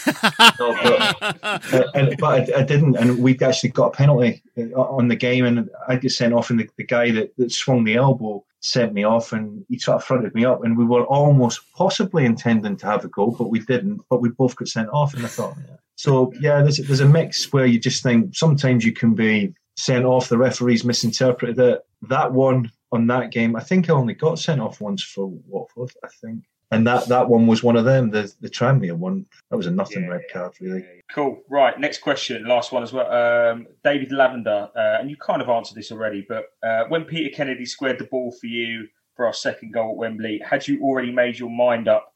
but, uh, and, but I, I didn't, and we actually got a penalty uh, on the game, and I get sent off, and the, the guy that, that swung the elbow sent me off, and he sort of fronted me up, and we were almost possibly intending to have a goal, but we didn't, but we both got sent off, and I thought, yeah. so yeah, there's there's a mix where you just think sometimes you can be sent off, the referees misinterpreted it. That one on that game, I think I only got sent off once for Watford, I think. And that, that one was one of them, the the Tranmere one. That was a nothing red card, really. Cool. Right. Next question. Last one as well. Um, David Lavender, uh, and you kind of answered this already, but uh, when Peter Kennedy squared the ball for you for our second goal at Wembley, had you already made your mind up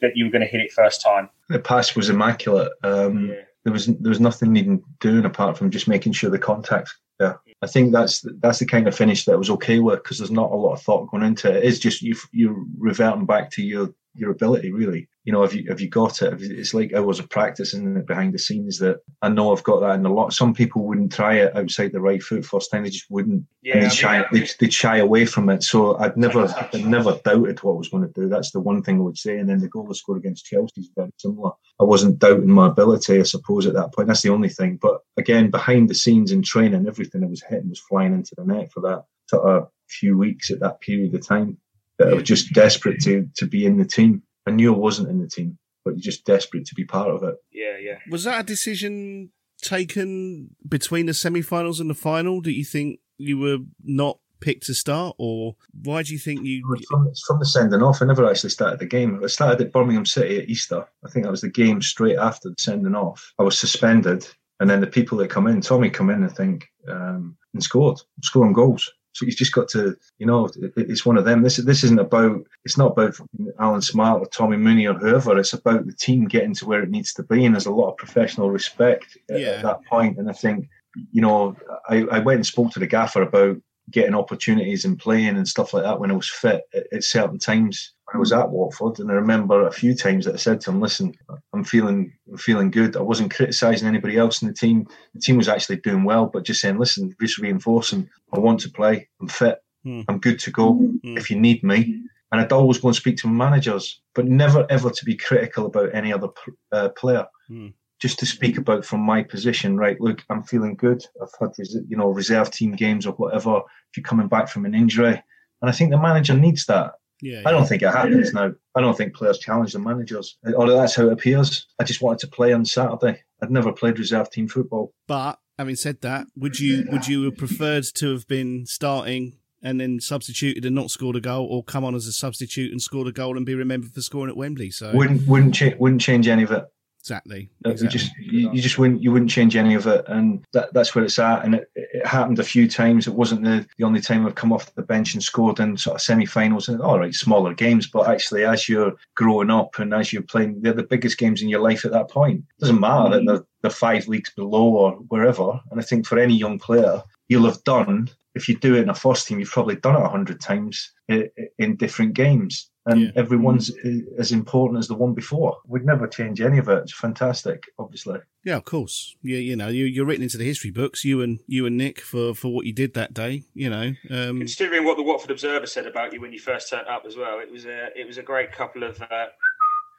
that you were going to hit it first time? The pass was immaculate. Um, There was there was nothing needing doing apart from just making sure the contacts. Yeah, I think that's that's the kind of finish that I was okay with because there's not a lot of thought going into it. It's just you you're reverting back to your your ability really. You know, have you have you got it? It's like I was practicing it behind the scenes that I know I've got that in a lot. Some people wouldn't try it outside the right foot first time; they just wouldn't. Yeah, they'd shy, that- they'd, they'd shy away from it. So I'd never, I'd never doubted what I was going to do. That's the one thing I would say. And then the goal I scored against Chelsea is very similar. I wasn't doubting my ability, I suppose, at that point. That's the only thing. But again, behind the scenes in training, everything I was hitting was flying into the net for that sort of few weeks at that period of time. That I was just desperate to to be in the team. I knew I wasn't in the team, but you're just desperate to be part of it. Yeah, yeah. Was that a decision taken between the semi-finals and the final? Do you think you were not picked to start, or why do you think you? It's from, from the sending off. I never actually started the game. I started at Birmingham City at Easter. I think that was the game straight after the sending off. I was suspended, and then the people that come in, Tommy come in, I think, um, and scored, scoring goals. So you've just got to, you know, it's one of them. This this isn't about. It's not about Alan Smart or Tommy Mooney or whoever. It's about the team getting to where it needs to be, and there's a lot of professional respect at, Yeah. at that point. And I think, you know, I, I went and spoke to the gaffer about getting opportunities and playing and stuff like that when I was fit at, at certain times I was at Watford. And I remember a few times that I said to him, "Listen, I'm feeling, I'm feeling good. I wasn't criticising anybody else in the team. The team was actually doing well, but just saying, listen, just reinforcing. I want to play. I'm fit. Hmm. I'm good to go. If you need me." And I'd always go and speak to managers, but never ever to be critical about any other uh, player Hmm. just to speak about from my position, right? Look, I'm feeling good. I've had, res- you know, reserve team games or whatever. If you're coming back from an injury, and I think the manager needs that. Yeah, I don't think it happens now. I don't think players challenge the managers, although that's how it appears. I just wanted to play on Saturday. I'd never played reserve team football. But having said that, would you would you have preferred to have been starting and then substituted and not scored a goal, or come on as a substitute and scored a goal and be remembered for scoring at Wembley? So Wouldn't wouldn't cha- wouldn't change any of it. Exactly, exactly. You just you, you just wouldn't you wouldn't change any of it, and that, that's where it's at. And it, it happened a few times. It wasn't the, the only time I've come off the bench and scored in sort of semi-finals and all right, smaller games. But actually, as you're growing up and as you're playing, they're the biggest games in your life at that point. It doesn't matter that mm-hmm. they're, they're five leagues below or wherever. And I think for any young player, you'll have done if you do it in a first team, you've probably done it a hundred times in different games. And everyone's uh, as important as the one before. We'd never change any of it. It's fantastic, obviously. Yeah, of course. Yeah, you know, you, you're written into the history books. You and you and Nick for, for what you did that day. You know, um, Considering what the Watford Observer said about you when you first turned up as well, it was a it was a great couple of. Uh,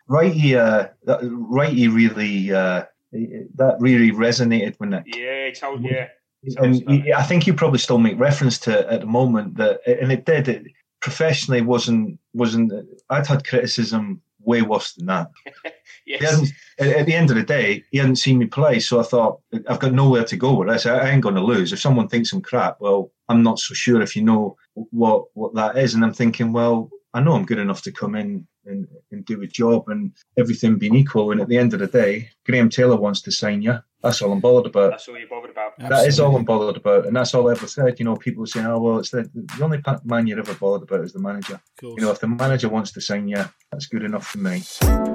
Righty, uh, that, Righty really, uh, that really resonated with Nick. yeah, he told yeah. and he- I think you probably still make reference to it at the moment that, and it did. It professionally wasn't wasn't. I'd had criticism way worse than that. Hadn't, at, at the end of the day, he hadn't seen me play, so I thought I've got nowhere to go with this. I, I ain't going to lose. If someone thinks I'm crap, well, I'm not so sure if you know what what that is. And I'm thinking, well, I know I'm good enough to come in and, and do a job, and everything being equal. And at the end of the day, Graham Taylor wants to sign you. That's all I'm bothered about. That's all you're bothered about. That is all I'm bothered about, and that's all I ever said. You know, people were saying, "Oh well, it's the, the only man you're ever bothered about is the manager." You know, if the manager wants to sign you, that's good enough for me.